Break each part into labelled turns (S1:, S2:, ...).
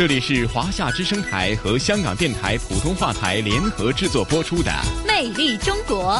S1: 这里是华夏之声台和香港电台普通话台联合制作播出的《
S2: 魅力中国》。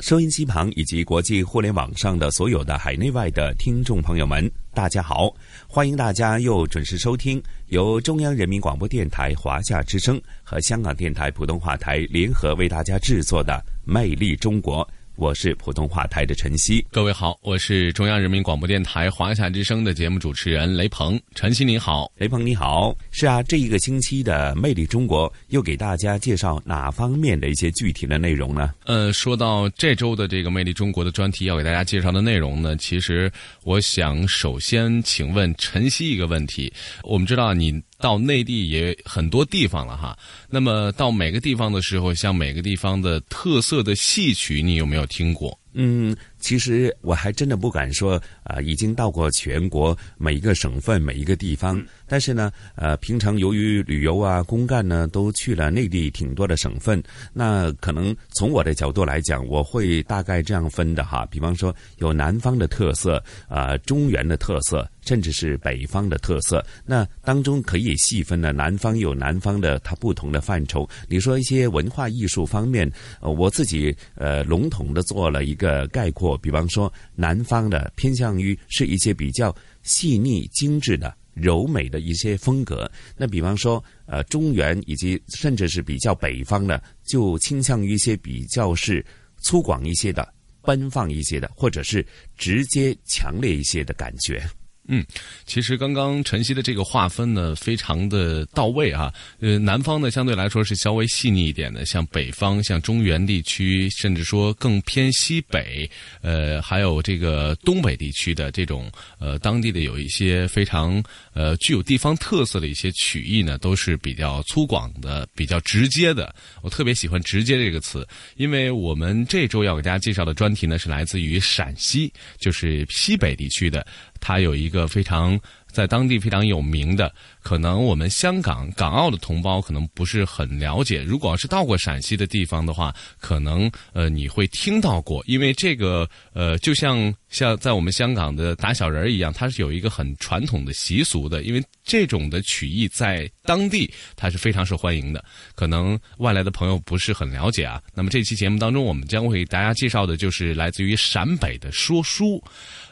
S3: 收音机旁以及国际互联网上的所有的海内外的听众朋友们，大家好！欢迎大家又准时收听由中央人民广播电台华夏之声和香港电台普通话台联合为大家制作的《魅力中国》。我是普通话台的陈曦，
S4: 各位好，我是中央人民广播电台华夏之声的节目主持人雷鹏。陈曦你好，
S3: 雷鹏你好。是啊，这一个星期的《魅力中国》又给大家介绍哪方面的一些具体的内容呢？
S4: 呃，说到这周的这个《魅力中国》的专题要给大家介绍的内容呢，其实我想首先请问陈曦一个问题。我们知道你。到内地也很多地方了哈，那么到每个地方的时候，像每个地方的特色的戏曲，你有没有听过？
S3: 嗯。其实我还真的不敢说啊，已经到过全国每一个省份每一个地方。但是呢，呃，平常由于旅游啊、公干呢，都去了内地挺多的省份。那可能从我的角度来讲，我会大概这样分的哈。比方说，有南方的特色啊，中原的特色，甚至是北方的特色。那当中可以细分的，南方有南方的它不同的范畴。你说一些文化艺术方面，呃，我自己呃笼统的做了一个概括。比方说，南方的偏向于是一些比较细腻、精致的、柔美的一些风格。那比方说，呃，中原以及甚至是比较北方的，就倾向于一些比较是粗犷一些的、奔放一些的，或者是直接强烈一些的感觉。
S4: 嗯，其实刚刚晨曦的这个划分呢，非常的到位啊。呃，南方呢相对来说是稍微细腻一点的，像北方、像中原地区，甚至说更偏西北，呃，还有这个东北地区的这种呃当地的有一些非常呃具有地方特色的一些曲艺呢，都是比较粗犷的、比较直接的。我特别喜欢“直接”这个词，因为我们这周要给大家介绍的专题呢，是来自于陕西，就是西北地区的。它有一个非常在当地非常有名的。可能我们香港、港澳的同胞可能不是很了解。如果要是到过陕西的地方的话，可能呃你会听到过，因为这个呃就像像在我们香港的打小人儿一样，它是有一个很传统的习俗的。因为这种的曲艺在当地它是非常受欢迎的。可能外来的朋友不是很了解啊。那么这期节目当中，我们将会给大家介绍的就是来自于陕北的说书。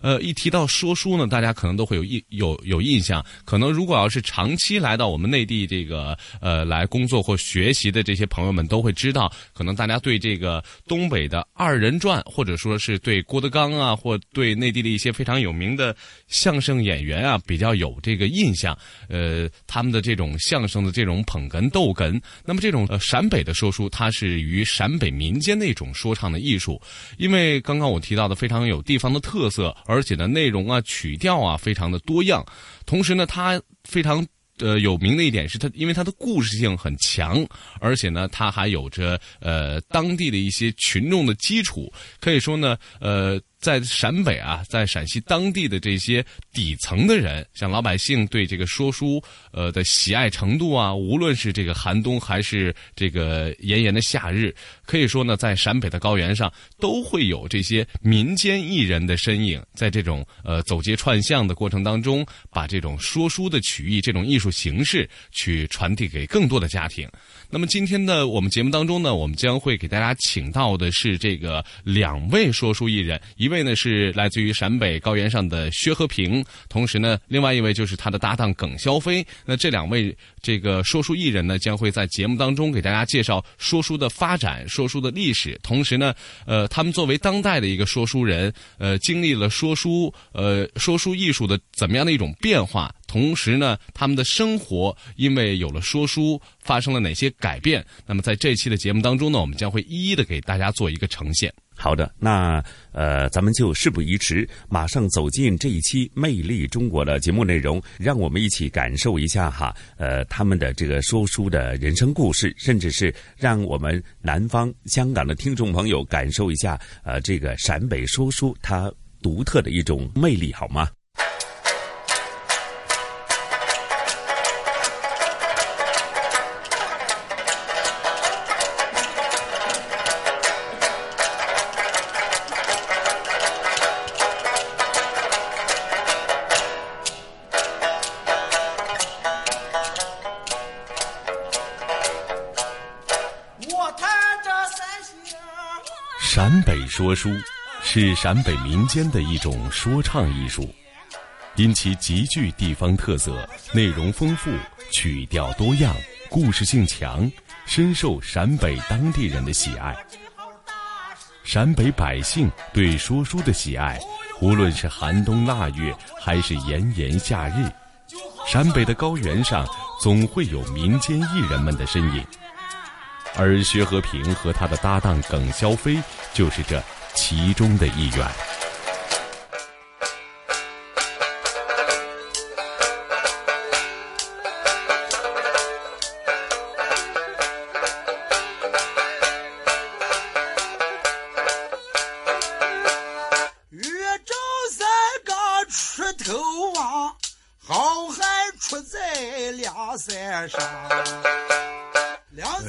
S4: 呃，一提到说书呢，大家可能都会有印有有印象。可能如果要是长期来到我们内地这个呃来工作或学习的这些朋友们都会知道，可能大家对这个东北的二人转，或者说是对郭德纲啊，或对内地的一些非常有名的相声演员啊，比较有这个印象。呃，他们的这种相声的这种捧哏逗哏，那么这种呃陕北的说书，它是于陕北民间的一种说唱的艺术。因为刚刚我提到的非常有地方的特色，而而且呢内容啊曲调啊非常的多样，同时呢它非常。呃，有名的一点是它，因为它的故事性很强，而且呢，它还有着呃当地的一些群众的基础，可以说呢，呃。在陕北啊，在陕西当地的这些底层的人，像老百姓对这个说书呃的喜爱程度啊，无论是这个寒冬还是这个炎炎的夏日，可以说呢，在陕北的高原上都会有这些民间艺人的身影，在这种呃走街串巷的过程当中，把这种说书的曲艺这种艺术形式去传递给更多的家庭。那么今天的我们节目当中呢，我们将会给大家请到的是这个两位说书艺人，一位。呢是来自于陕北高原上的薛和平，同时呢，另外一位就是他的搭档耿肖飞。那这两位这个说书艺人呢，将会在节目当中给大家介绍说书的发展、说书的历史。同时呢，呃，他们作为当代的一个说书人，呃，经历了说书呃说书艺术的怎么样的一种变化，
S5: 同时呢，他们的生活因为有了说书，发生了哪些改变？那么在这期的节目当中呢，我们将会一一的给大家做一个呈现。
S3: 好的，那呃，咱们就事不宜迟，马上走进这一期《魅力中国》的节目内容，让我们一起感受一下哈，呃，他们的这个说书的人生故事，甚至是让我们南方香港的听众朋友感受一下，呃，这个陕北说书它独特的一种魅力，好吗？
S4: 书是陕北民间的一种说唱艺术，因其极具地方特色，内容丰富，曲调多样，故事性强，深受陕北当地人的喜爱。陕北百姓对说书的喜爱，无论是寒冬腊月还是炎炎夏日，陕北的高原上总会有民间艺人们的身影。而薛和平和他的搭档耿肖飞就是这其中的一员。
S6: 三个出头望，好汉出在梁山上。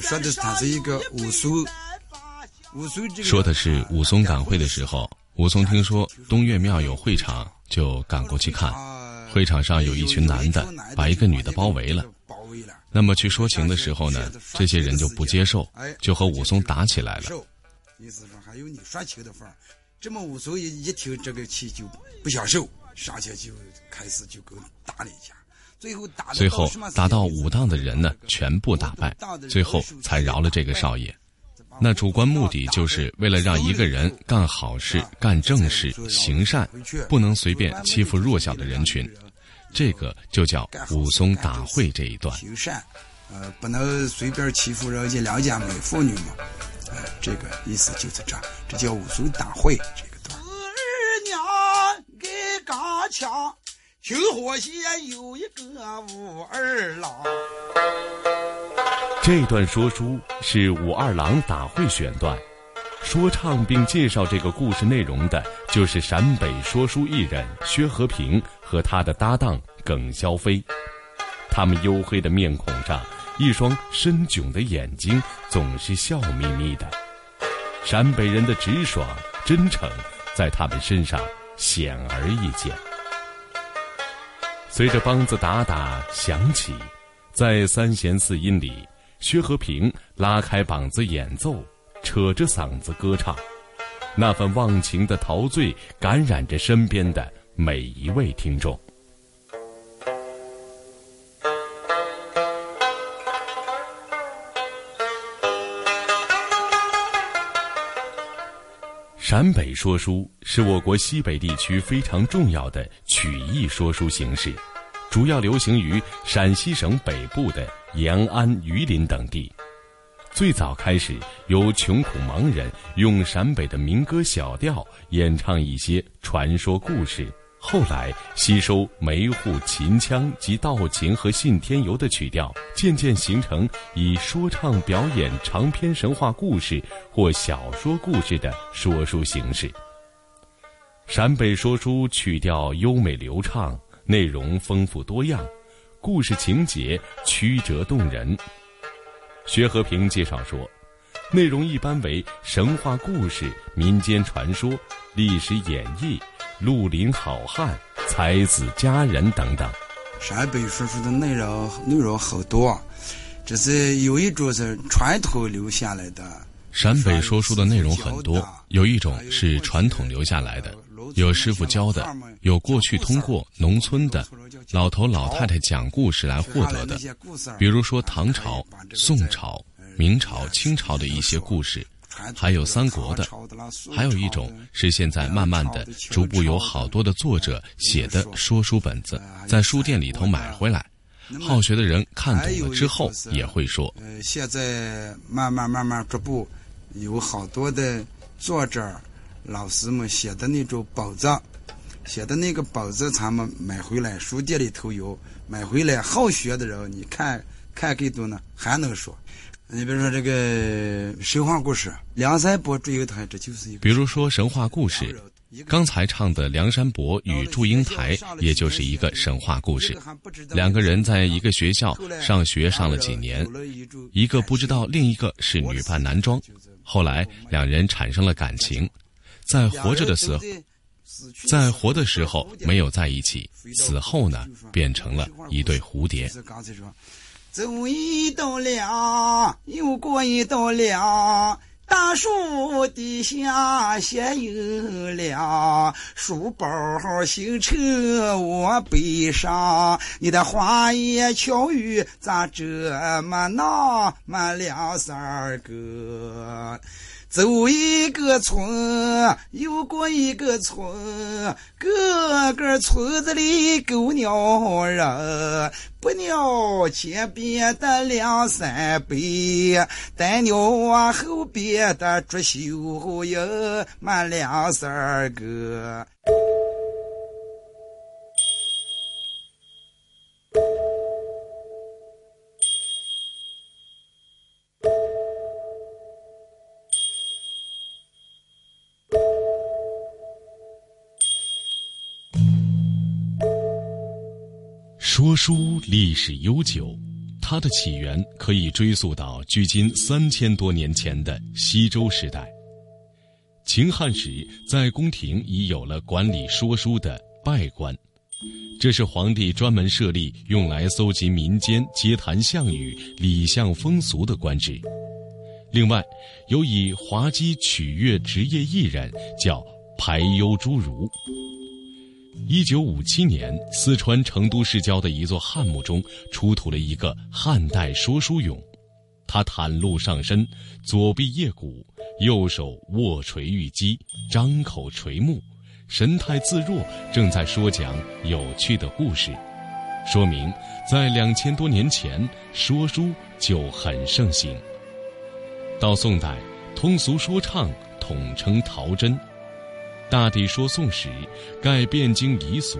S6: 说的他是一个武松，武松这个
S5: 说的是武松赶会的时候，武松听说东岳庙有会场，就赶过去看。会场上有一群男的把一个女的包围了，那么去说情的时候呢，这些人就不接受，就和武松打起来了。
S6: 意思说还有你说情的份儿，这么武松一一听这个气就不想受，上去就开始就跟打了一架。最后打
S5: 最后打到武当的人呢，全部打败，最后才饶了这个少爷。那主观目的就是为了让一个人干好事、干正事、行善，不能随便欺负弱小的人群。这个就叫武松打会这一段。
S6: 行善，呃，不能随便欺负人家良家美妇女嘛。呃，这个意思就是这，这叫武松打会这个段。二娘给刚强。听火线有一个武二郎，
S4: 这段说书是武二郎打会选段，说唱并介绍这个故事内容的，就是陕北说书艺人薛和平和他的搭档耿肖飞。他们黝黑的面孔上，一双深炯的眼睛，总是笑眯眯的。陕北人的直爽、真诚，在他们身上显而易见。随着梆子打打响起，在三弦四音里，薛和平拉开膀子演奏，扯着嗓子歌唱，那份忘情的陶醉感染着身边的每一位听众。陕北说书是我国西北地区非常重要的曲艺说书形式，主要流行于陕西省北部的延安、榆林等地。最早开始由穷苦盲人用陕北的民歌小调演唱一些传说故事。后来吸收梅户、秦腔及道琴和信天游的曲调，渐渐形成以说唱表演长篇神话故事或小说故事的说书形式。陕北说书曲调优美流畅，内容丰富多样，故事情节曲折动人。薛和平介绍说，内容一般为神话故事、民间传说、历史演绎。绿林好汉、才子佳人等等，
S6: 陕北说书的内容内容好多，只是有一种是传统留下来的。
S5: 陕北说书的内容很多，有一种是传统留下来的，有师傅教的，有过去通过农村的老头老太太讲故事来获得的，比如说唐朝、宋朝、明朝、清朝的一些故事，
S7: 还有三国的，还有一种是现在慢慢的、逐步有好多的作者写的说书本子，在书店里头买回来，好学的人看懂了之后也会说。
S5: 现在慢慢慢慢逐步有好多的作者、老师们写的那种宝藏，写的那个宝藏，咱们买回来，书店里头有，买回来好学的人，你看看更多呢，还能说。你比如说这个神话故事，梁山伯祝英台，这就是一个。
S7: 比如说神话故事，刚才唱的梁山伯与祝英台，也就是一个神话故事。两个人在一个学校上学上了几年，一个不知道另一个是女扮男装，后来两人产生了感情，在活着的时候，在活的时候没有在一起，死后呢变成了一对蝴蝶。
S5: 走一道梁，又过一道梁，大树底下闲有凉。书包行车我背上，你的花言巧语咋这么那么两三个？走一个村，又过一个村，个个村子里狗咬人，不鸟前边的两三辈，但鸟啊后边的竹绣营满两三个。
S4: 说书历史悠久，它的起源可以追溯到距今三千多年前的西周时代。秦汉时，在宫廷已有了管理说书的拜官，这是皇帝专门设立用来搜集民间街谈巷语、礼相风俗的官职。另外，有以滑稽取悦职业艺人，叫排忧诸儒。一九五七年，四川成都市郊的一座汉墓中出土了一个汉代说书俑，他袒露上身，左臂腋骨，右手握锤玉击，张口垂目，神态自若，正在说讲有趣的故事，说明在两千多年前说书就很盛行。到宋代，通俗说唱统称陶真。大抵说宋时，盖汴京遗俗。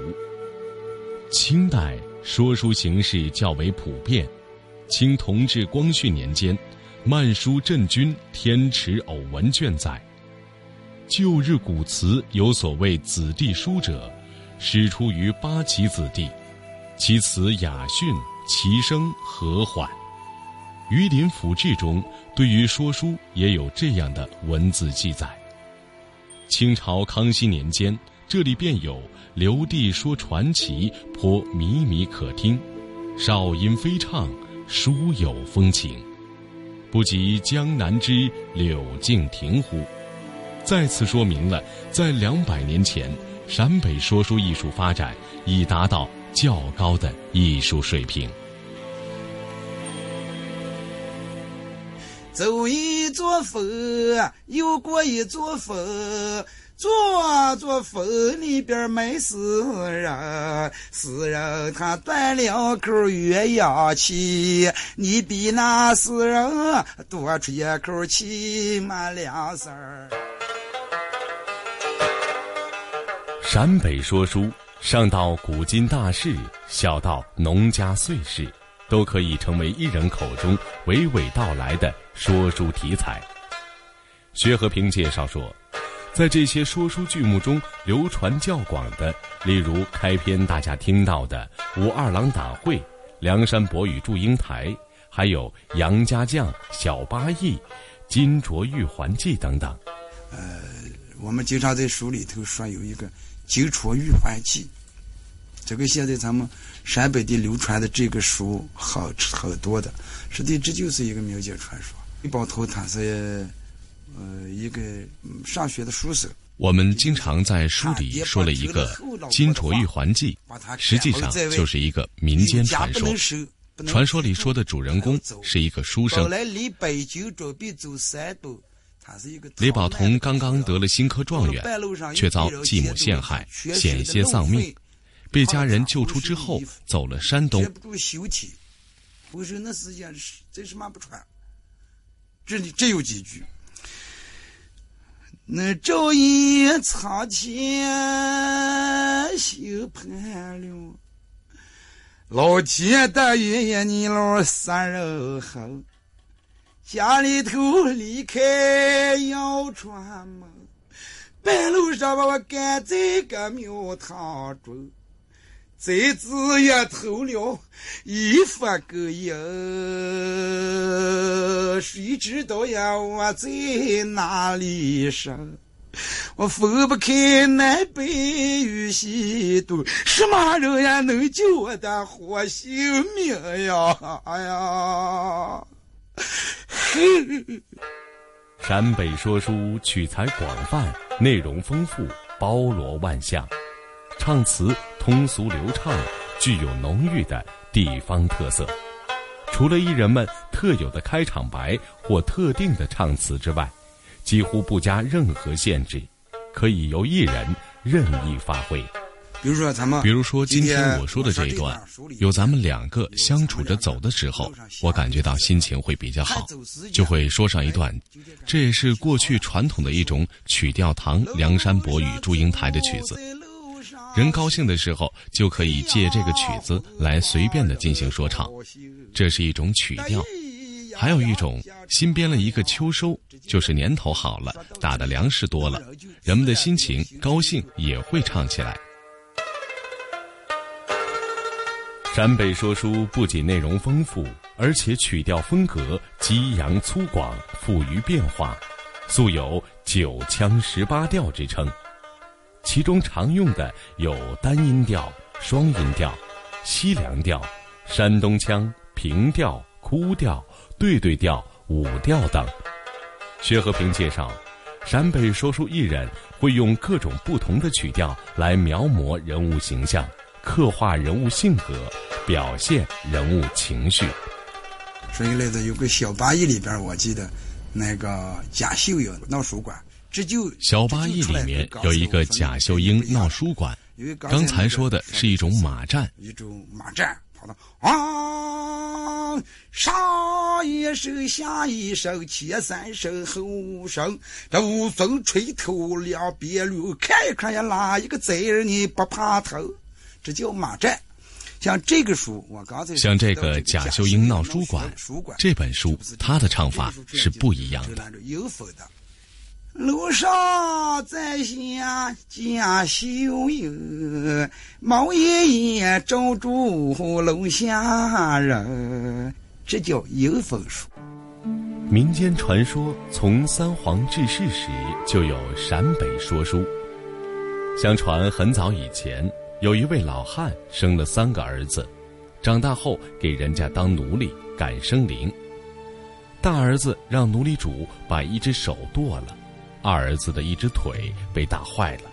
S4: 清代说书形式较为普遍。清同治、光绪年间，《漫书镇军天池偶闻卷》载：旧日古词有所谓子弟书者，始出于八旗子弟，其词雅驯，其声和缓。《榆林府志》中对于说书也有这样的文字记载。清朝康熙年间，这里便有刘帝说传奇，颇靡靡可听；少音飞唱，书有风情，不及江南之柳敬亭乎？再次说明了，在两百年前，陕北说书艺术发展已达到较高的艺术水平。
S5: 走一座峰，又过一座峰，座座峰里边埋死人，死人他断了口越洋气，你比那死人多出一口气满两声儿。
S4: 陕北说书，上到古今大事，小到农家岁事。都可以成为一人口中娓娓道来的说书题材。薛和平介绍说，在这些说书剧目中流传较广的，例如开篇大家听到的《武二郎打会》《梁山伯与祝英台》，还有《杨家将》《小八义》《金镯玉环记》等等。
S5: 呃，我们经常在书里头说有一个《金镯玉环记》。这个现在咱们陕北地流传的这个书好好多的，实际这就是一个民间传说。李宝头他是呃一个上学的书生。
S7: 我们经常在书里说了一个《金镯玉环记》，实际上就是一个民间传说。传说里说的主人公是一个书生。
S8: 李宝同刚刚得了新科状元，却遭继母陷害，险些丧命，被家人救出之后，走了山东。
S5: 我说那时间是真是蛮不传？这里只有几句：那昼夜操前心盼了，老天大爷爷你老三人好。家里头离开要串门，半路上把我赶在个庙堂中，在子也偷了一发个影，谁知道呀我在哪里生？我分不开南北与西东，什么人呀能救我的活性命呀？哎呀！
S4: 陕北说书取材广泛，内容丰富，包罗万象，唱词通俗流畅，具有浓郁的地方特色。除了艺人们特有的开场白或特定的唱词之外，几乎不加任何限制，可以由艺人任意发挥。
S5: 比如说咱们，
S8: 比如说今天我说的这一段，有咱们两个相处着走的时候，我感觉到心情会比较好，就会说上一段。这也是过去传统的一种曲调堂《梁山伯与祝英台》的曲子。人高兴的时候，就可以借这个曲子来随便的进行说唱，这是一种曲调。还有一种新编了一个秋收，就是年头好了，打的粮食多了，人们的心情高兴也会唱起来。
S4: 陕北说书不仅内容丰富，而且曲调风格激扬粗犷、富于变化，素有“九腔十八调”之称。其中常用的有单音调、双音调、西凉调、山东腔、平调、哭调、对对调、五调等。薛和平介绍，陕北说书艺人会用各种不同的曲调来描摹人物形象。刻画人物性格，表现人物情绪。
S5: 说一个例子，有个小八义里边，我记得那个贾秀英闹书馆，
S8: 小八义里面有一个贾秀英闹书馆。刚才说的是一种马战，
S5: 一种马战，跑到啊，上一声下一声，前三声后五声，这武松吹头两边路，看一看呀，哪一个贼人你不怕头？这叫马战，像这个书，我刚才
S8: 像这个贾秀英闹书馆这本书，他的唱法是不一样的。
S5: 楼上在下贾秀英，毛爷爷照住楼下人，这叫迎风书。
S4: 民间传说，从三皇治世时就有陕北说书。相传很早以前。有一位老汉生了三个儿子，长大后给人家当奴隶赶生灵。大儿子让奴隶主把一只手剁了，二儿子的一只腿被打坏了，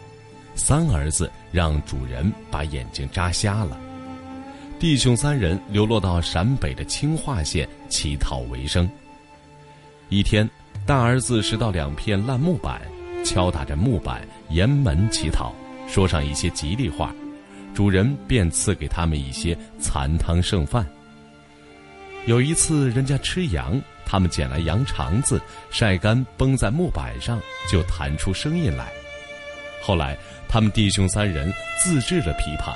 S4: 三儿子让主人把眼睛扎瞎了。弟兄三人流落到陕北的清化县乞讨为生。一天，大儿子拾到两片烂木板，敲打着木板沿门乞讨，说上一些吉利话。主人便赐给他们一些残汤剩饭。有一次，人家吃羊，他们捡来羊肠子，晒干绷在木板上，就弹出声音来。后来，他们弟兄三人自制了琵琶，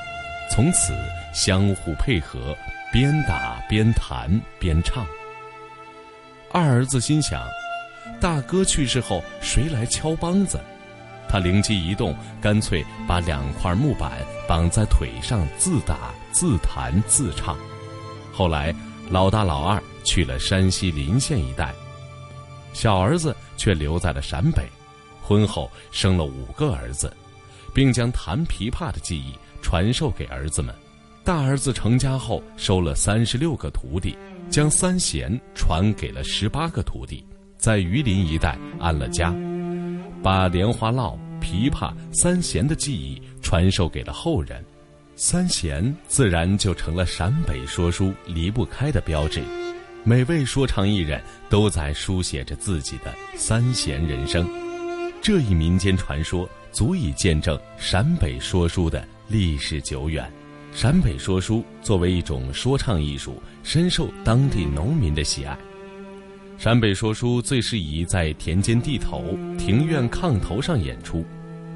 S4: 从此相互配合，边打边弹边唱。二儿子心想：大哥去世后，谁来敲梆子？他灵机一动，干脆把两块木板绑在腿上，自打自弹自唱。后来，老大老二去了山西临县一带，小儿子却留在了陕北。婚后生了五个儿子，并将弹琵琶的技艺传授给儿子们。大儿子成家后，收了三十六个徒弟，将三弦传给了十八个徒弟，在榆林一带安了家。把莲花落、琵琶、三弦的技艺传授给了后人，三弦自然就成了陕北说书离不开的标志。每位说唱艺人都在书写着自己的三弦人生。这一民间传说足以见证陕北说书的历史久远。陕北说书作为一种说唱艺术，深受当地农民的喜爱。陕北说书最适宜在田间地头、庭院炕头上演出，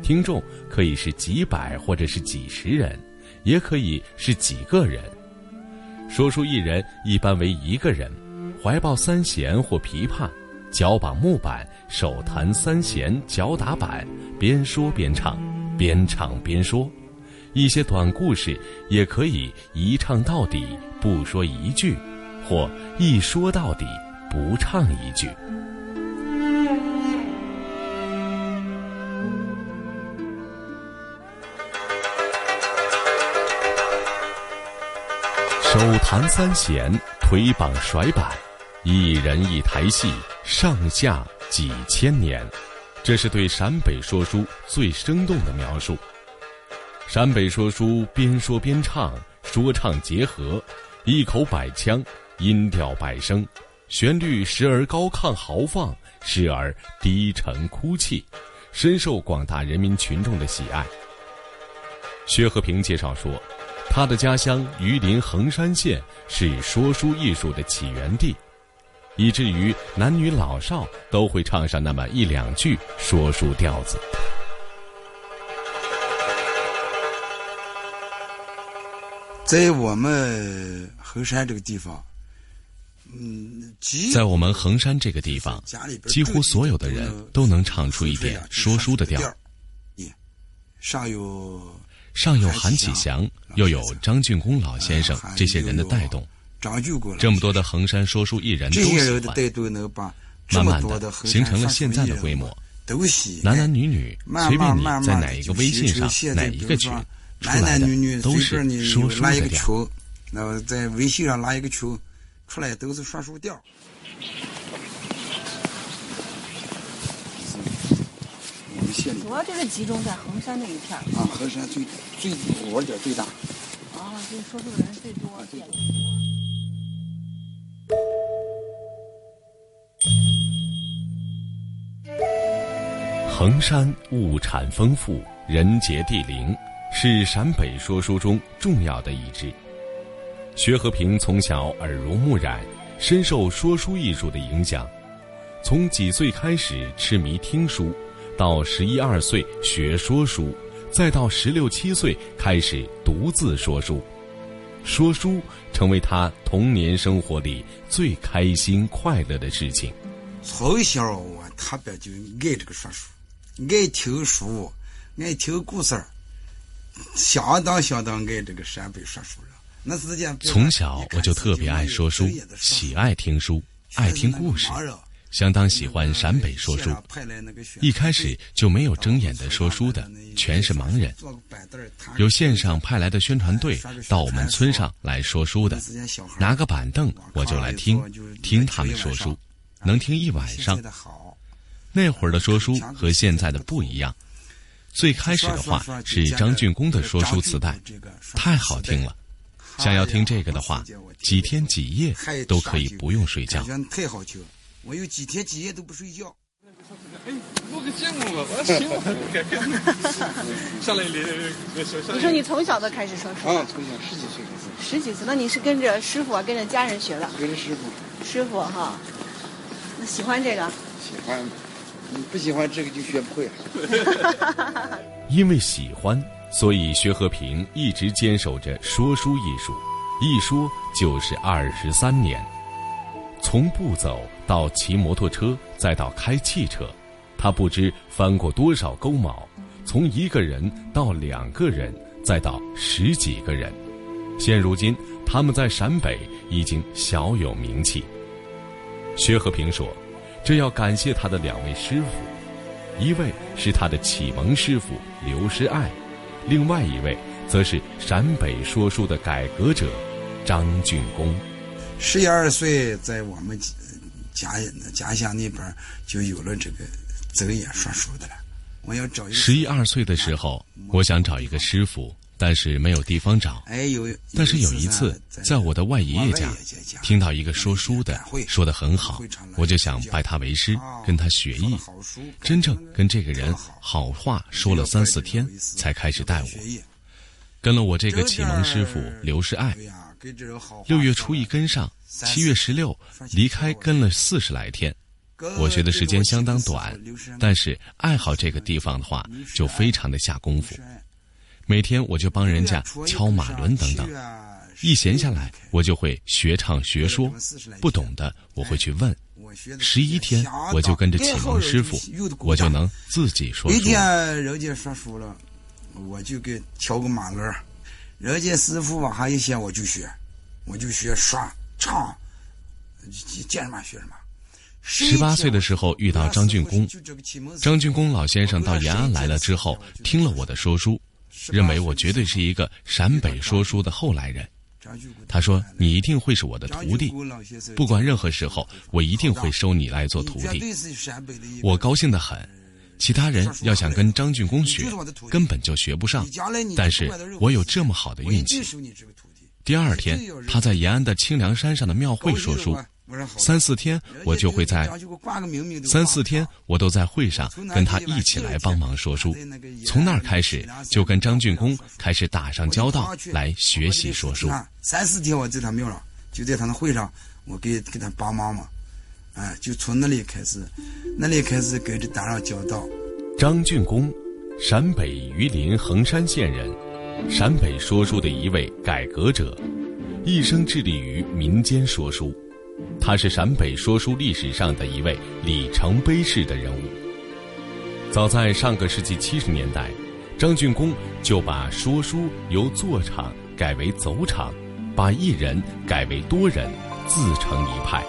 S4: 听众可以是几百或者是几十人，也可以是几个人。说书艺人一般为一个人，怀抱三弦或琵琶，脚绑木板，手弹三弦，脚打板，边说边唱，边唱边说。一些短故事也可以一唱到底不说一句，或一说到底不唱一句。手弹三弦，腿绑甩板，一人一台戏，上下几千年。这是对陕北说书最生动的描述。陕北说书边说边唱，说唱结合，一口百腔，音调百声，旋律时而高亢豪放，时而低沉哭泣，深受广大人民群众的喜爱。薛和平介绍说，他的家乡榆林横山县是说书艺术的起源地，以至于男女老少都会唱上那么一两句说书调子。
S9: 在我们衡山这个地方，嗯，
S5: 在我们衡山这个地方，几乎所有的人都能唱出一点说书的调。
S9: 上有
S5: 上有韩启祥，又有张俊功老先生这些人的带动，这么多的衡山说书艺人都喜欢，慢慢的形成了现在的规模。男男女女，随便你在哪一个微信上，哪一个群。
S9: 男男女女随便你拉一个群，那在微信上拉一个群，出来都是说书调。
S10: 主要就是集中在衡山那一片
S9: 啊，衡山最最窝点最大。
S10: 啊，这说书的人最多。
S4: 衡山物产丰富，人杰地灵。是陕北说书中重要的一支。薛和平从小耳濡目染，深受说书艺术的影响。从几岁开始痴迷听书，到十一二岁学说书，再到十六七岁开始独自说书。说书成为他童年生活里最开心快乐的事情。
S9: 从小我特别就爱这个说书，爱听书，爱听故事儿。相当相当爱这个陕北说书了。那时间
S5: 从小我就特别爱说书，喜爱听书，爱听故事，相当喜欢陕北说书。一开始就没有睁眼的说书的，全是盲人。有县上派来的宣传队到我们村上来说书的，拿个板凳我就来听，听他们说书，能听一晚上。那会儿的说书和现在的不一样。最开始的话是张俊功的说书磁带，太好听了。想要听这个的话，几天几夜都可以不用睡觉。
S9: 我有几天几夜都不睡觉。
S10: 哎，录个节目吧，我听。上来你说你从小都开始说书？
S9: 啊，从小十几岁开
S10: 始。十几岁，那你是跟着师傅啊，跟着家人学的？
S9: 跟着师傅。
S10: 师傅哈，那喜欢这个？
S9: 喜欢。你不喜欢这个就学不会。
S4: 因为喜欢，所以薛和平一直坚守着说书艺术，一说就是二十三年。从不走到骑摩托车，再到开汽车，他不知翻过多少沟毛。从一个人到两个人，再到十几个人，现如今他们在陕北已经小有名气。薛和平说。这要感谢他的两位师傅，一位是他的启蒙师傅刘师爱，另外一位则是陕北说书的改革者张俊功。
S9: 十一二岁，在我们家家乡那边就有了这个睁眼说书的了。我要找一个。
S5: 十一二岁的时候，我想找一个师傅
S4: 但是没有地方找。
S5: 哎，有。
S4: 但是有一次，在我的外爷爷家，听到一个说书的说的很好，我就想拜他为师，跟他学艺。真正跟这个人好话说了三四天，才开始带我。跟了我这个启蒙师傅刘世爱，六月初一跟上，七月十六离开，跟了四十来天。我学的时间相当短，但是爱好这个地方的话，就非常的下功夫。每天我就帮人家敲马轮等等，一闲下来我就会学唱学说，不懂的我会去问。十一天我就跟着启蒙师傅，我就能自己说书。
S5: 一天人家说书了，我就给敲个马轮人家师傅往下一写我就学，我就学刷唱，见什么学什么。
S4: 十八岁的时候遇到张俊公，张俊公老先生到延安来了之后，听了我的说书。认为我绝对是一个陕北说书的后来人，他说：“你一定会是我的徒弟，不管任何时候，我一定会收你来做徒弟。”我高兴得很。其他人要想跟张俊公学，根本就学不上。但是我有这么好的运气。第二天，他在延安的清凉山上的庙会说书。三四天，我就会在三四天，我都在会上跟他一起来帮忙说书。从那儿开始，就跟张俊公开始打上交道，来学习说书。
S5: 三四天我在他庙上，就在他那会上，我给给他帮忙嘛。哎，就从那里开始，那里开始跟着打上交道。
S11: 张俊公，陕北榆林横山县人，陕北说书的一位改革者，一生致力于民间说书。他是陕北说书历史上的一位里程碑式的人物。早在上个世纪七十年代，张俊公就把说书由坐场改为走场，把一人改为多人，自成一派。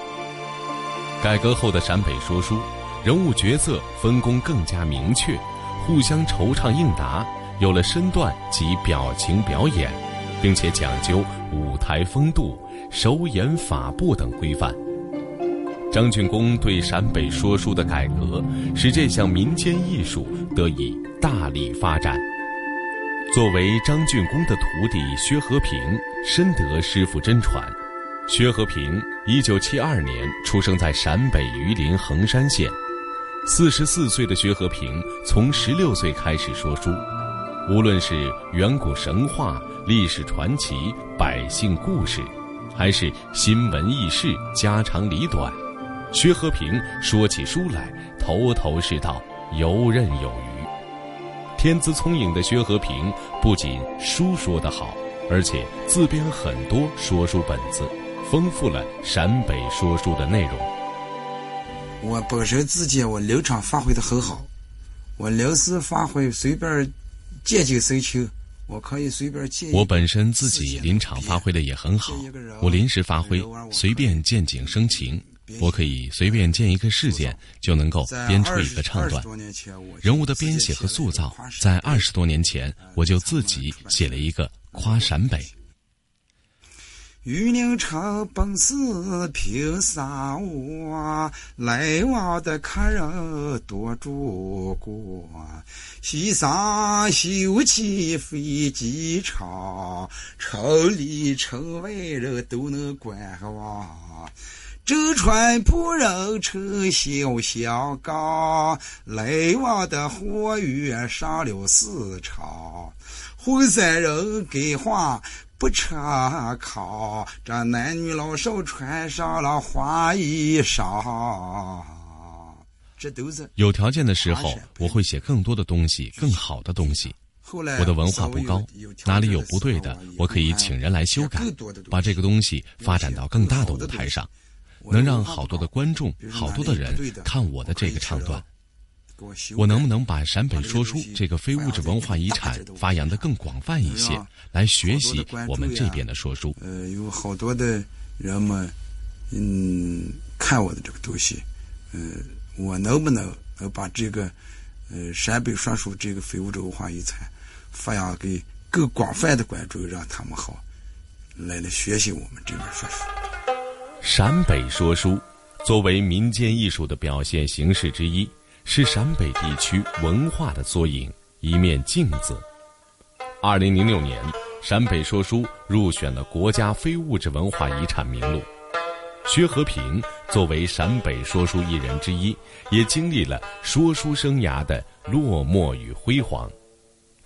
S11: 改革后的陕北说书，人物角色分工更加明确，互相惆怅应答，有了身段及表情表演，并且讲究舞台风度。手眼法步等规范。张俊公对陕北说书的改革，使这项民间艺术得以大力发展。作为张俊公的徒弟，薛和平深得师傅真传。薛和平一九七二年出生在陕北榆林横山县。四十四岁的薛和平从十六岁开始说书，无论是远古神话、历史传奇、百姓故事。还是新闻轶事、家长里短，薛和平说起书来头头是道、游刃有余。天资聪颖的薛和平不仅书说得好，而且自编很多说书本子，丰富了陕北说书的内容。
S5: 我本身自己我临场发挥的很好，我临时发挥随便借景生情。我可以随便借。
S4: 我本身自己临场发挥的也很好，我临时发挥，随便见景生情。我可以随便见一个事件，就能够编出一个唱段。人物的编写和塑造，在二十多年前，我就自己写了一个夸陕北。
S5: 榆林城本是平沙窝，来往的客人多住过。西山修起飞机场，城里城外人都能观望。舟船仆人称小香港，来往的货运上了市场。红山人给话。不穿炕，这男女老少穿上了花衣裳。这都是
S4: 有条件的时候，我会写更多的东西，更好的东西。
S5: 我
S4: 的文化不高，哪里有不对的，我可以请人来修改，把这个东西发展到更大的舞台上，能让好多的观众、好多的人看我的这个唱段。我能不能把陕北说书这个非物质文化遗产发扬的更广泛一些，来学习我们这边的说书？
S5: 呃，有好多的人们，嗯，看我的这个东西，呃，我能不能呃把这个呃陕北说书这个非物质文化遗产发扬给更广泛的观众，让他们好来来学习我们这边说书。
S11: 陕北说书作为民间艺术的表现形式之一。是陕北地区文化的缩影，一面镜子。二零零六年，陕北说书入选了国家非物质文化遗产名录。薛和平作为陕北说书艺人之一，也经历了说书生涯的落寞与辉煌。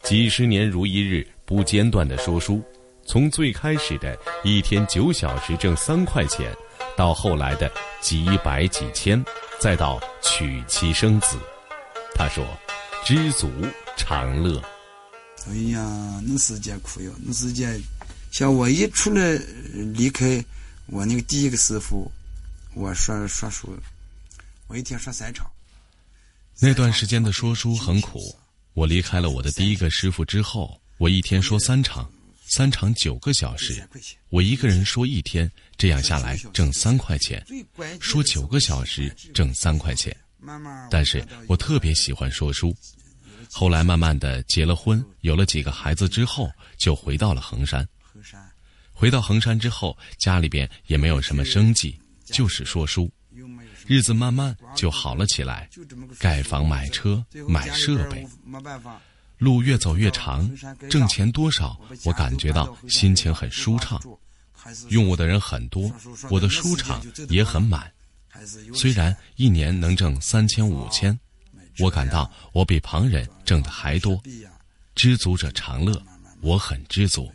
S11: 几十年如一日不间断的说书，从最开始的一天九小时挣三块钱，到后来的几百几千，再到娶妻生子，他说：“知足常乐。”
S5: 哎呀，那时间苦哟，那时间，像我一出来离开。我那个第一个师傅，我说说书，我一天说三场。
S4: 那段时间的说书很苦。我离开了我的第一个师傅之后，我一天说三场，三场九个小时，我一个人说一天，这样下来挣三块钱，说九个小时挣三块钱。但是我特别喜欢说书。后来慢慢的结了婚，有了几个孩子之后，就回到了衡山。回到衡山之后，家里边也没有什么生计，就是说书，日子慢慢就好了起来。盖房、买车、买设备，路越走越长，挣钱多少，我感觉到心情很舒畅。用我的人很多，我的书场也很满。虽然一年能挣三千五千，我感到我比旁人挣的还多。知足者常乐，我很知足。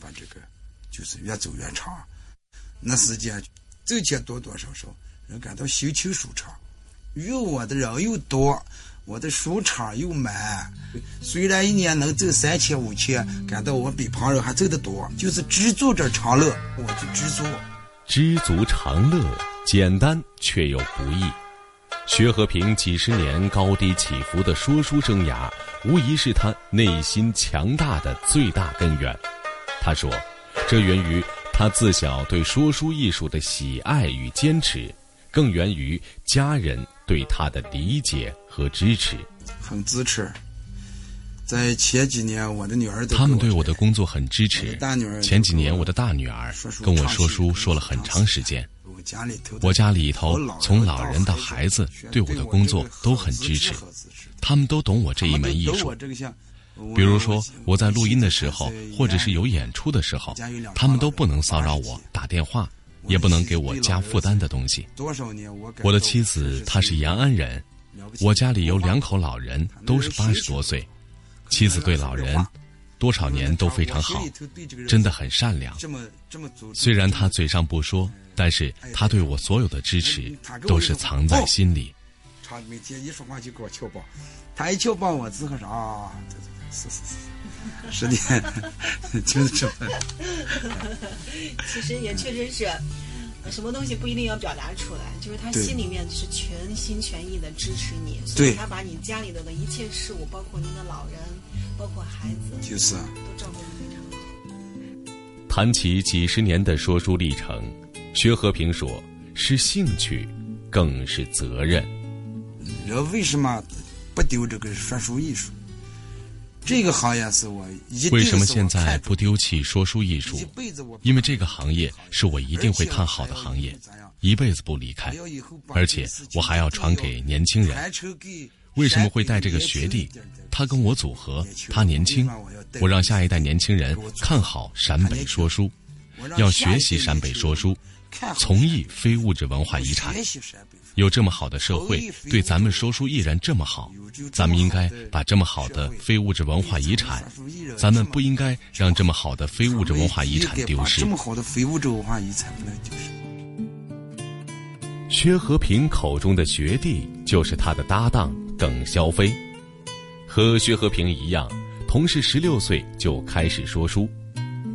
S5: 把这个就是越走越长，那时间挣钱多多少少，人感到心情舒畅。用我的人又多，我的书场又满。虽然一年能挣三千五千，感到我比旁人还挣得多。就是知足者常乐，我就知足。
S11: 知足常乐，简单却又不易。薛和平几十年高低起伏的说书生涯，无疑是他内心强大的最大根源。他说。这源于他自小对说书艺术的喜爱与坚持，更源于家人对他的理解和支持。
S5: 很支持。在前几年，我的女儿
S4: 他们对我的工作很支持。前几年，我的大女儿跟我说书说了很长时间。我家里头从老人到孩子对我的工作都很支持，他们都懂我这一门艺术。比如说，我在录音的时候，或者是有演出的时候，他们都不能骚扰我打电话，也不能给我加负担的东西。我的妻子她是延安人，我家里有两口老人，都是八十多岁。妻子对老人多少年都非常好，真的很善良。虽然她嘴上不说，但是她对我所有的支持都是藏在心里。
S5: 他每天一说话就给我敲包，他一敲包我之后说啊。是是是，是的，就是这么。
S10: 其实也确实是，什么东西不一定要表达出来，就是他心里面是全心全意的支持你，所以他把你家里头的一切事物，包括您的老人，包括孩子，
S5: 就是
S10: 都照顾的非常好。
S11: 谈起几十年的说书历程，薛和平说：“是兴趣，更是责任。
S5: 人为什么不丢这个说书艺术？”这个行业是我
S4: 为什么现在不丢弃说书艺术？因为这个行业是我一定会看好的行业，一辈子不离开，而且我还要传给年轻人。为什么会带这个学弟？他跟我组合，他年轻，我让下一代年轻人看好陕北说书，要学习陕北说书，从艺非物质文化遗产。有这么好的社会，对咱们说书艺人这么好，咱们应该把这么好的非物质文化遗产，咱们不应该让这么好的非物质文化遗产丢失。
S5: 这么好的非物质文化遗产不能丢失。
S11: 薛和平口中的学弟就是他的搭档耿肖飞，和薛和平一样，同是十六岁就开始说书。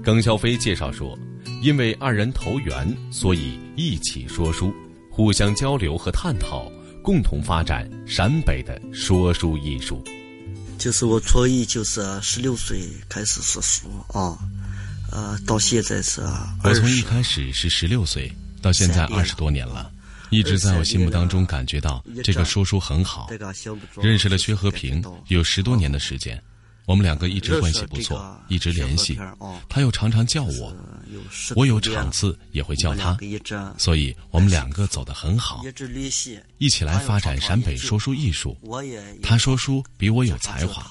S11: 耿肖飞介绍说，因为二人投缘，所以一起说书。互相交流和探讨，共同发展陕北的说书艺术。
S12: 就是我初一就是十六岁开始说书啊，呃，到现在是。
S4: 我从一开始是十六岁，到现在二十多年了，一直在我心目当中感觉到这个说书很好。认识了薛和平有十多年的时间。我们两个一直关系不错，一直联系。他又常常叫我，我有场次也会叫他，所以我们两个走得很好，一起来发展陕北说书艺术。他说书比我有才华，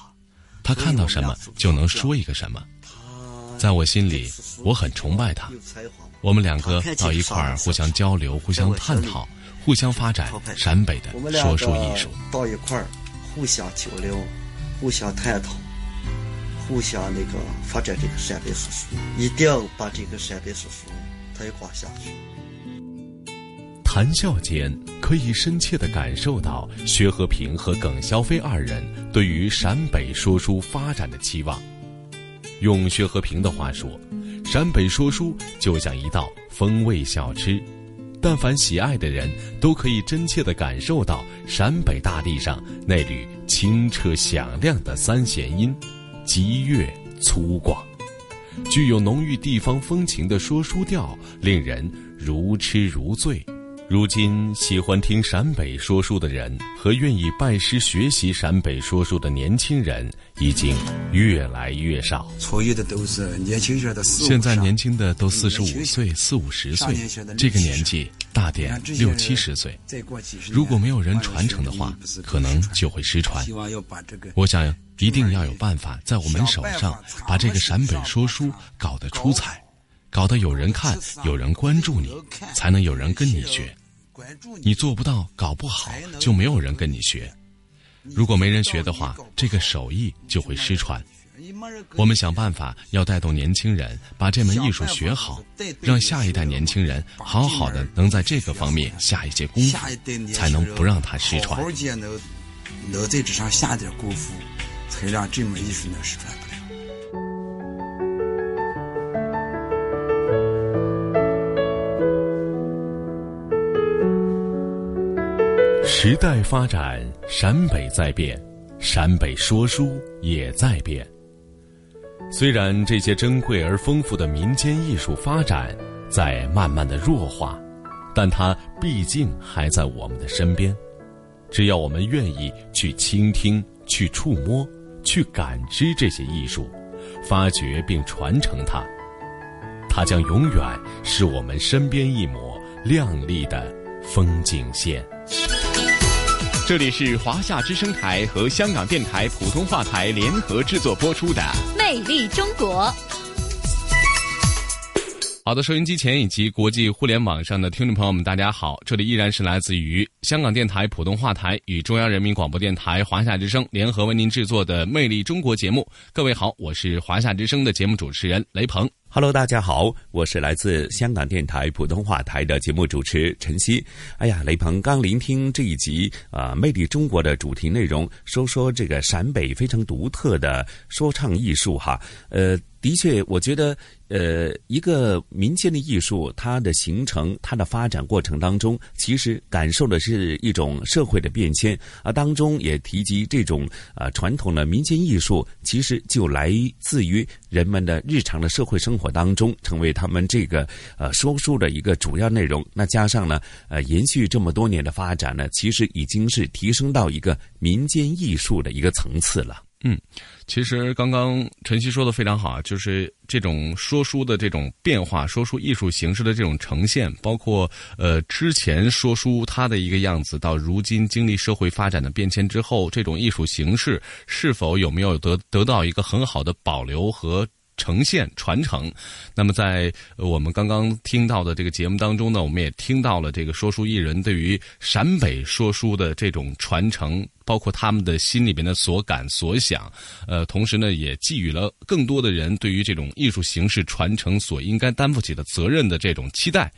S4: 他看到什么就能说一个什么。在我心里，我很崇拜他。我们两个到一块儿，互相交流，互相探讨，互相发展陕北的说书艺术。
S12: 到一块儿，互相交流，互相探讨，互相那个发展这个陕北说书，一定要把这个陕北说书推广下去。
S11: 谈笑间，可以深切地感受到薛和平和耿肖飞二人对于陕北说书发展的期望。用薛和平的话说。陕北说书就像一道风味小吃，但凡喜爱的人都可以真切地感受到陕北大地上那缕清澈响亮的三弦音，激越粗犷，具有浓郁地方风情的说书调，令人如痴如醉。如今，喜欢听陕北说书的人和愿意拜师学习陕北说书的年轻人已经越来越少。
S5: 错的都是年轻人的
S4: 现在年轻的都四十五岁、四五十岁，这个年纪大点六七十岁。如果没有人传承的话，可能就会失传。我想一定要有办法在我们手上把这个陕北说书搞得出彩，搞得有人看、有人关注你，才能有人跟你学。你做不到，搞不好就没有人跟你学。如果没人学的话，这个手艺就会失传。我们想办法要带动年轻人把这门艺术学好，让下一代年轻人好好的能在这个方面下一些功夫，才能不让它失传。
S5: 能在这上下点功夫，才让这门艺术能失传。
S11: 时代发展，陕北在变，陕北说书也在变。虽然这些珍贵而丰富的民间艺术发展在慢慢的弱化，但它毕竟还在我们的身边。只要我们愿意去倾听、去触摸、去感知这些艺术，发掘并传承它，它将永远是我们身边一抹亮丽的风景线。
S1: 这里是华夏之声台和香港电台普通话台联合制作播出的《
S2: 魅力中国》。
S4: 好的，收音机前以及国际互联网上的听众朋友们，大家好！这里依然是来自于香港电台普通话台与中央人民广播电台华夏之声联合为您制作的《魅力中国》节目。各位好，我是华夏之声的节目主持人雷鹏。
S3: Hello，大家好，我是来自香港电台普通话台的节目主持陈曦。哎呀，雷鹏刚聆听这一集啊，《魅力中国》的主题内容，说说这个陕北非常独特的说唱艺术哈。呃，的确，我觉得。呃，一个民间的艺术，它的形成、它的发展过程当中，其实感受的是一种社会的变迁，而当中也提及这种啊传统的民间艺术，其实就来自于人们的日常的社会生活当中，成为他们这个呃说书的一个主要内容。那加上呢，呃，延续这么多年的发展呢，其实已经是提升到一个民间艺术的一个层次了。
S4: 嗯，其实刚刚晨曦说的非常好啊，就是这种说书的这种变化，说书艺术形式的这种呈现，包括呃之前说书它的一个样子，到如今经历社会发展的变迁之后，这种艺术形式是否有没有得得到一个很好的保留和。呈现传承，那么在我们刚刚听到的这个节目当中呢，我们也听到了这个说书艺人对于陕北说书的这种传承，包括他们的心里边的所感所想，呃，同时呢，也寄予了更多的人对于这种艺术形式传承所应该担负起的责任的这种期待。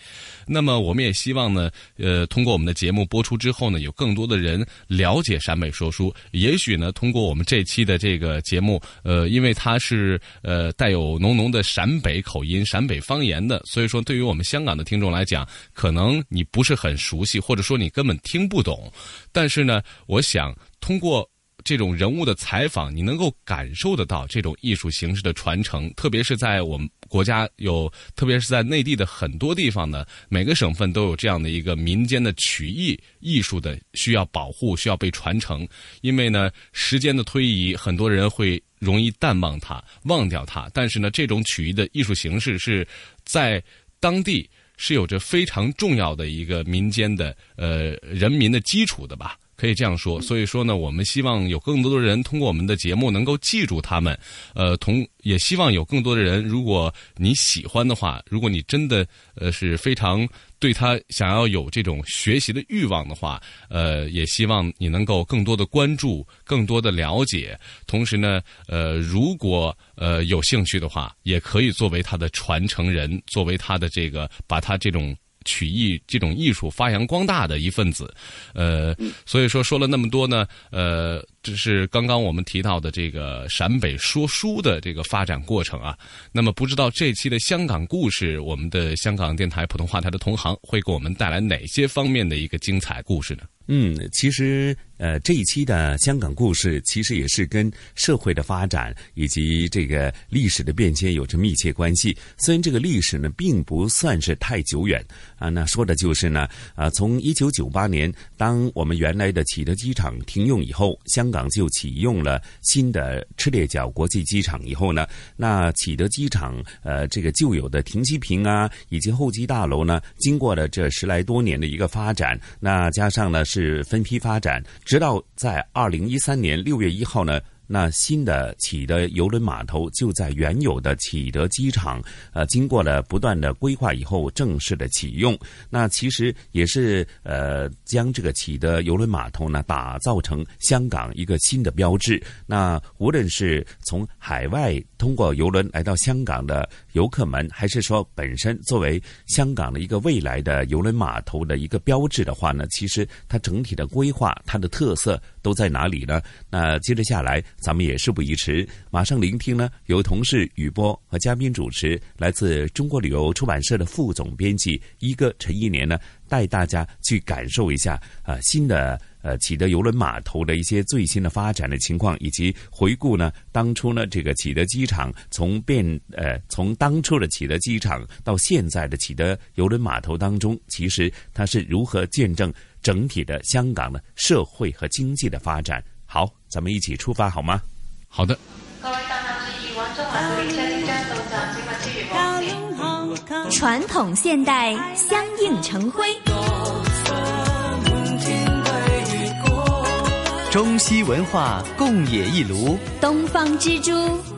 S4: 那么，我们也希望呢，呃，通过我们的节目播出之后呢，有更多的人了解陕北说书。也许呢，通过我们这期的这个节目，呃，因为它是呃带有浓浓的陕北口音、陕北方言的，所以说对于我们香港的听众来讲，可能你不是很熟悉，或者说你根本听不懂。但是呢，我想通过。这种人物的采访，你能够感受得到这种艺术形式的传承，特别是在我们国家有，特别是在内地的很多地方呢，每个省份都有这样的一个民间的曲艺艺术的需要保护、需要被传承。因为呢，时间的推移，很多人会容易淡忘它、忘掉它。但是呢，这种曲艺的艺术形式是在当地是有着非常重要的一个民间的呃人民的基础的吧。可以这样说。所以说呢，我们希望有更多的人通过我们的节目能够记住他们。呃，同也希望有更多的人，如果你喜欢的话，如果你真的呃是非常对他想要有这种学习的欲望的话，呃，也希望你能够更多的关注，更多的了解。同时呢，呃，如果呃有兴趣的话，也可以作为他的传承人，作为他的这个把他这种。曲艺这种艺术发扬光大的一份子，呃，所以说说了那么多呢，呃，这是刚刚我们提到的这个陕北说书的这个发展过程啊。那么不知道这期的香港故事，我们的香港电台普通话台的同行会给我们带来哪些方面的一个精彩故事呢？
S3: 嗯，其实。呃，这一期的香港故事其实也是跟社会的发展以及这个历史的变迁有着密切关系。虽然这个历史呢并不算是太久远啊，那说的就是呢，啊，从一九九八年，当我们原来的启德机场停用以后，香港就启用了新的赤列角国际机场以后呢，那启德机场呃这个旧有的停机坪啊以及候机大楼呢，经过了这十来多年的一个发展，那加上呢是分批发展。直到在二零一三年六月一号呢。那新的启德邮轮码头就在原有的启德机场，呃，经过了不断的规划以后正式的启用。那其实也是呃，将这个启德邮轮码头呢打造成香港一个新的标志。那无论是从海外通过邮轮来到香港的游客们，还是说本身作为香港的一个未来的邮轮码头的一个标志的话呢，其实它整体的规划、它的特色都在哪里呢？那接着下来。咱们也事不宜迟，马上聆听呢，由同事雨波和嘉宾主持，来自中国旅游出版社的副总编辑一哥陈一年呢，带大家去感受一下啊新的呃启德邮轮码头的一些最新的发展的情况，以及回顾呢当初呢这个启德机场从变呃从当初的启德机场到现在的启德邮轮码头当中，其实它是如何见证整体的香港的社会和经济的发展。好，咱们一起出发好吗？
S4: 好的。
S2: 传统现代相映成辉，
S13: 中西文化共冶一炉，
S2: 东方之珠，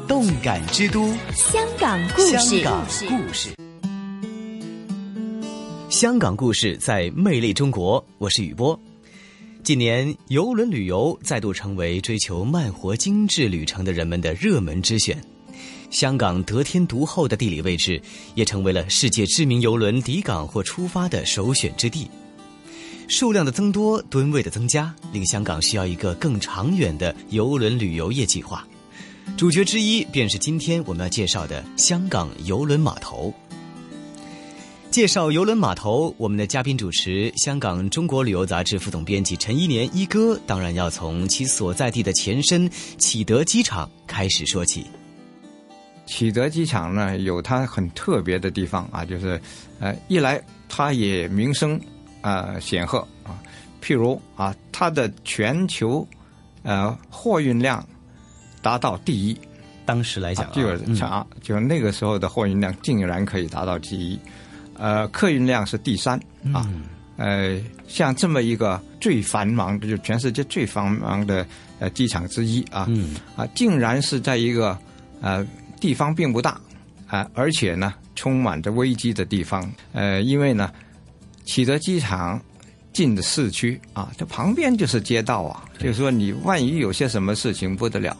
S13: 动感之都，
S2: 香港故事。
S13: 香港故事，香港故事在魅力中国。我是雨波。近年，游轮旅游再度成为追求慢活精致旅程的人们的热门之选。香港得天独厚的地理位置，也成为了世界知名游轮抵港或出发的首选之地。数量的增多，吨位的增加，令香港需要一个更长远的游轮旅游业计划。主角之一，便是今天我们要介绍的香港游轮码头。介绍游轮码头，我们的嘉宾主持香港中国旅游杂志副总编辑陈一年一哥，当然要从其所在地的前身启德机场开始说起。
S14: 启德机场呢，有它很特别的地方啊，就是，呃，一来它也名声啊显赫啊，譬如啊，它的全球呃货运量达到第一，
S13: 当时来讲
S14: 就是啊，就那个时候的货运量竟然可以达到第一。呃，客运量是第三啊，呃，像这么一个最繁忙的，就全世界最繁忙的呃机场之一啊，啊，竟然是在一个呃地方并不大啊，而且呢充满着危机的地方。呃，因为呢，启德机场近的市区啊，这旁边就是街道啊，就是说你万一有些什么事情不得了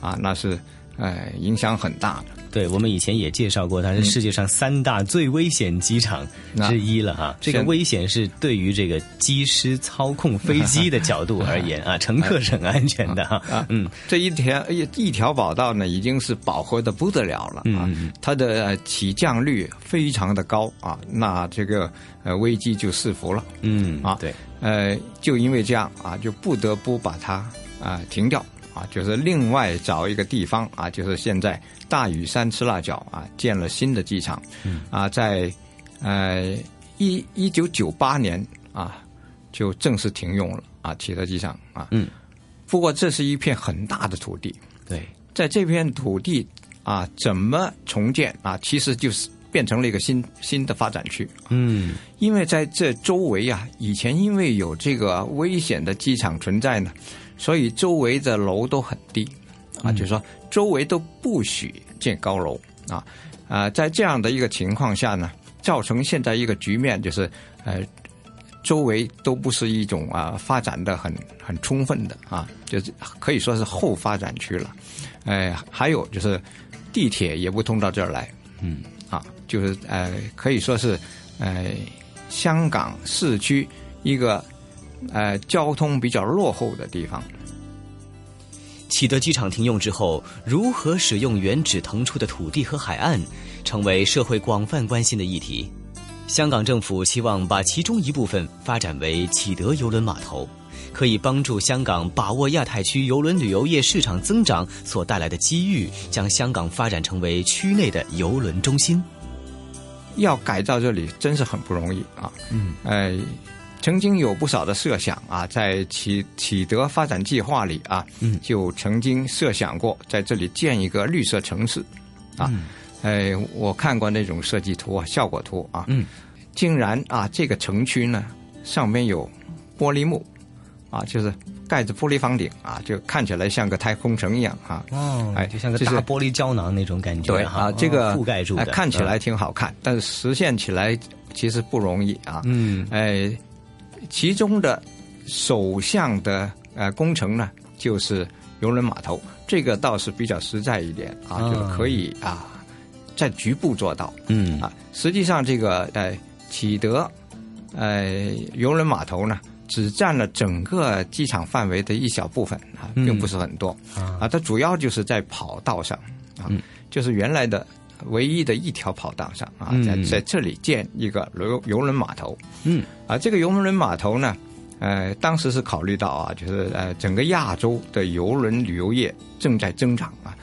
S14: 啊，那是哎影响很大的。
S13: 对，我们以前也介绍过，它是世界上三大最危险机场之一了哈。这个危险是对于这个机师操控飞机的角度而言 啊，乘客是很安全的哈。嗯，
S14: 这一条一一条跑道呢，已经是饱和的不得了了啊。它的起降率非常的高啊，那这个呃危机就四伏了。
S13: 嗯
S14: 啊，
S13: 对，
S14: 呃，就因为这样啊，就不得不把它啊停掉。啊，就是另外找一个地方啊，就是现在大屿山吃辣椒啊，建了新的机场，啊，在呃一一九九八年啊，就正式停用了啊，启德机场啊。
S13: 嗯。
S14: 不过这是一片很大的土地，
S13: 对，
S14: 在这片土地啊，怎么重建啊，其实就是变成了一个新新的发展区。
S13: 嗯，
S14: 因为在这周围啊，以前因为有这个危险的机场存在呢，所以周围的楼都很低啊，就是说周围都不许建高楼啊啊，在这样的一个情况下呢，造成现在一个局面就是呃。周围都不是一种啊发展的很很充分的啊，就是可以说是后发展区了。哎，还有就是地铁也不通到这儿来，
S13: 嗯，
S14: 啊，就是呃可以说是呃香港市区一个呃交通比较落后的地方。
S13: 启德机场停用之后，如何使用原址腾出的土地和海岸，成为社会广泛关心的议题。香港政府希望把其中一部分发展为启德邮轮码头，可以帮助香港把握亚太区邮轮旅游业市场增长所带来的机遇，将香港发展成为区内的邮轮中心。
S14: 要改造这里真是很不容易啊！嗯，呃，曾经有不少的设想啊，在启启德发展计划里啊，
S13: 嗯，
S14: 就曾经设想过在这里建一个绿色城市，啊。哎，我看过那种设计图啊，效果图啊，
S13: 嗯，
S14: 竟然啊，这个城区呢上面有玻璃幕，啊，就是盖着玻璃房顶啊，就看起来像个太空城一样啊，
S13: 哦，
S14: 哎，
S13: 就像个大玻璃胶囊那种感觉，
S14: 对啊，这个
S13: 覆盖住的，
S14: 看起来挺好看，但是实现起来其实不容易啊，
S13: 嗯，
S14: 哎，其中的首项的呃工程呢，就是游轮码头，这个倒是比较实在一点啊，就可以啊。在局部做到，
S13: 嗯。
S14: 啊，实际上这个呃启德，呃游轮码头呢，只占了整个机场范围的一小部分啊，并不是很多啊，它主要就是在跑道上啊，就是原来的唯一的一条跑道上啊，在在这里建一个游游轮码头，
S13: 嗯
S14: 啊，这个游轮码头呢，呃，当时是考虑到啊，就是呃整个亚洲的游轮旅游业正在增长啊。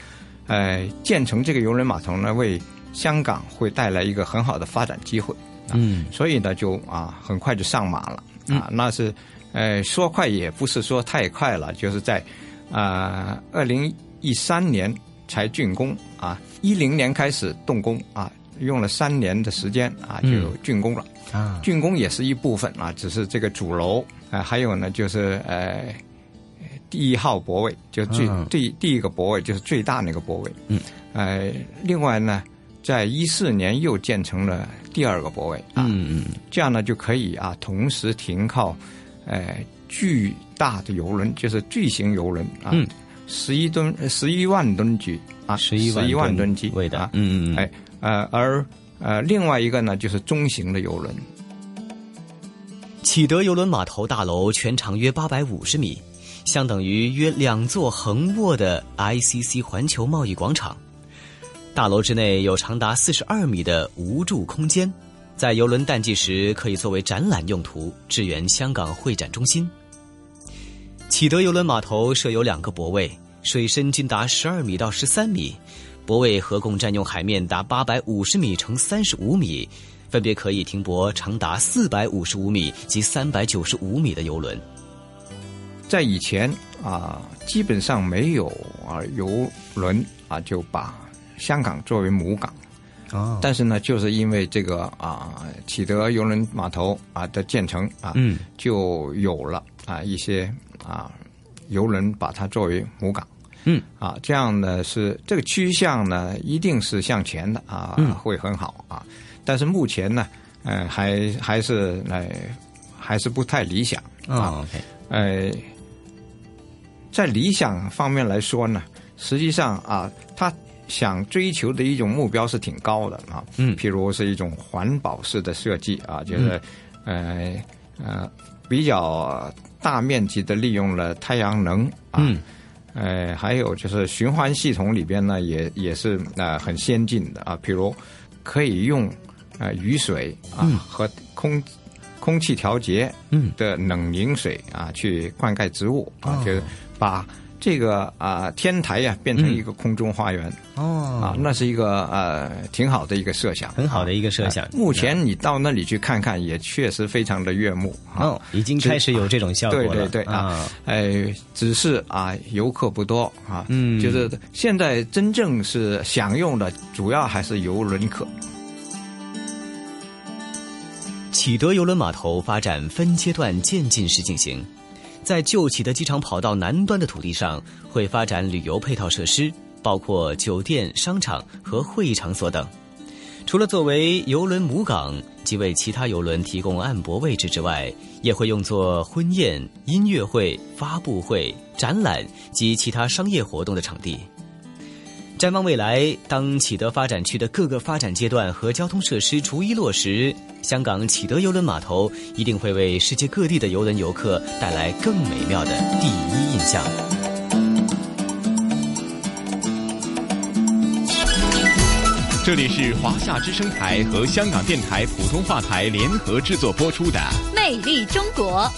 S14: 呃，建成这个游轮码头呢，为香港会带来一个很好的发展机会。
S13: 嗯，
S14: 所以呢，就啊，很快就上马了。啊，那是，呃，说快也不是说太快了，就是在啊，二零一三年才竣工啊，一零年开始动工啊，用了三年的时间啊，就竣工了。
S13: 啊，
S14: 竣工也是一部分啊，只是这个主楼啊，还有呢，就是呃。第一号泊位就最第第一个泊位就是最大那个泊位，
S13: 嗯，
S14: 呃，另外呢，在一四年又建成了第二个泊位啊，
S13: 嗯嗯，
S14: 这样呢就可以啊同时停靠，呃，巨大的游轮，就是巨型游轮啊，十一吨十一万吨级啊，
S13: 十一
S14: 万
S13: 吨
S14: 级
S13: 啊，
S14: 嗯嗯嗯，哎呃而呃另外一个呢就是中型的游轮，
S13: 启德邮轮码头大楼全长约八百五十米。相等于约两座横卧的 ICC 环球贸易广场，大楼之内有长达四十二米的无柱空间，在游轮淡季时可以作为展览用途，支援香港会展中心。启德邮轮码头设有两个泊位，水深均达十二米到十三米，泊位合共占用海面达八百五十米乘三十五米，分别可以停泊长达四百五十五米及三百九十五米的游轮。
S14: 在以前啊，基本上没有啊游轮啊就把香港作为母港
S13: 啊。
S14: 但是呢，就是因为这个啊启德邮轮码头啊的建成啊，
S13: 嗯，
S14: 就有了啊一些啊邮轮把它作为母港，
S13: 嗯
S14: 啊这样呢是这个趋向呢一定是向前的啊，会很好啊。但是目前呢，呃还还是呃还是不太理想
S13: 啊，
S14: 呃。在理想方面来说呢，实际上啊，他想追求的一种目标是挺高的啊，
S13: 嗯，
S14: 譬如是一种环保式的设计啊，就是呃呃比较大面积的利用了太阳能啊，呃，还有就是循环系统里边呢，也也是呃很先进的啊，譬如可以用呃雨水啊和空空气调节嗯。的冷凝水啊去灌溉植物啊，就是。把这个啊天台呀变成一个空中花园。
S13: 哦。
S14: 啊，那是一个呃挺好的一个设想，
S13: 很好的一个设想。
S14: 目前你到那里去看看，也确实非常的悦目
S13: 哦，已经开始有这种效果
S14: 了。对对对啊，哎，只是啊游客不多啊，
S13: 嗯，
S14: 就是现在真正是享用的主要还是游轮客。
S13: 启德邮轮码头发展分阶段渐进式进行，在旧启德机场跑道南端的土地上，会发展旅游配套设施，包括酒店、商场和会议场所等。除了作为邮轮母港即为其他邮轮提供岸泊位置之外，也会用作婚宴、音乐会、发布会、展览及其他商业活动的场地。展望未来，当启德发展区的各个发展阶段和交通设施逐一落实，香港启德邮轮码头一定会为世界各地的邮轮游客带来更美妙的第一印象。
S1: 这里是华夏之声台和香港电台普通话台联合制作播出的《
S2: 魅力中国》。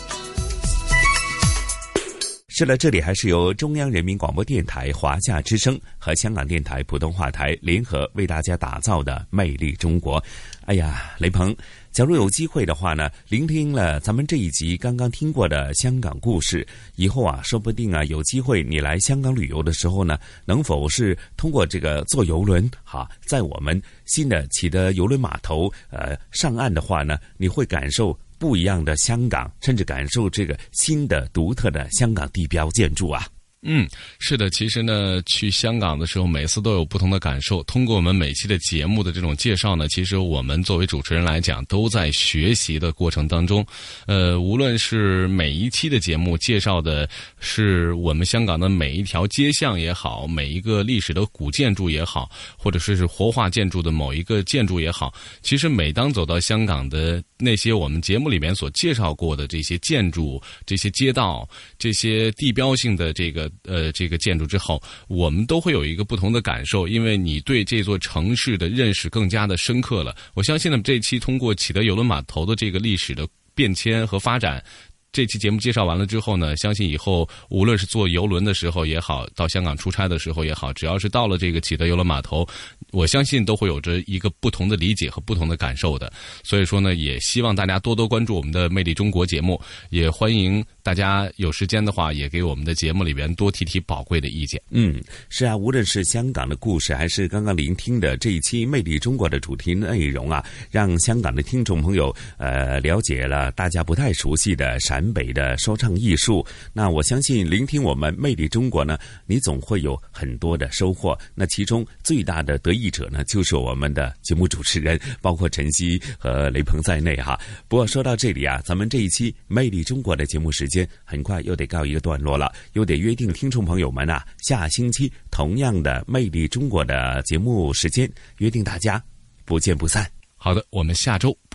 S3: 是了，这里还是由中央人民广播电台华夏之声和香港电台普通话台联合为大家打造的《魅力中国》。哎呀，雷鹏。假如有机会的话呢，聆听了咱们这一集刚刚听过的香港故事以后啊，说不定啊，有机会你来香港旅游的时候呢，能否是通过这个坐游轮哈，在我们新的启德游轮码头呃上岸的话呢，你会感受不一样的香港，甚至感受这个新的独特的香港地标建筑啊。
S4: 嗯，是的，其实呢，去香港的时候，每次都有不同的感受。通过我们每期的节目的这种介绍呢，其实我们作为主持人来讲，都在学习的过程当中。呃，无论是每一期的节目介绍的是我们香港的每一条街巷也好，每一个历史的古建筑也好，或者说是活化建筑的某一个建筑也好，其实每当走到香港的那些我们节目里面所介绍过的这些建筑、这些街道、这些地标性的这个。呃，这个建筑之后，我们都会有一个不同的感受，因为你对这座城市的认识更加的深刻了。我相信呢，这一期通过启德邮轮码头的这个历史的变迁和发展。这期节目介绍完了之后呢，相信以后无论是坐游轮的时候也好，到香港出差的时候也好，只要是到了这个启德游轮码头，我相信都会有着一个不同的理解和不同的感受的。所以说呢，也希望大家多多关注我们的《魅力中国》节目，也欢迎大家有时间的话，也给我们的节目里边多提提宝贵的意见。
S3: 嗯，是啊，无论是香港的故事，还是刚刚聆听的这一期《魅力中国》的主题内容啊，让香港的听众朋友呃了解了大家不太熟悉的陕。南北的说唱艺术，那我相信聆听我们魅力中国呢，你总会有很多的收获。那其中最大的得益者呢，就是我们的节目主持人，包括晨曦和雷鹏在内哈。不过说到这里啊，咱们这一期魅力中国的节目时间很快又得告一个段落了，又得约定听众朋友们啊，下星期同样的魅力中国的节目时间，约定大家不见不散。
S4: 好的，我们下周。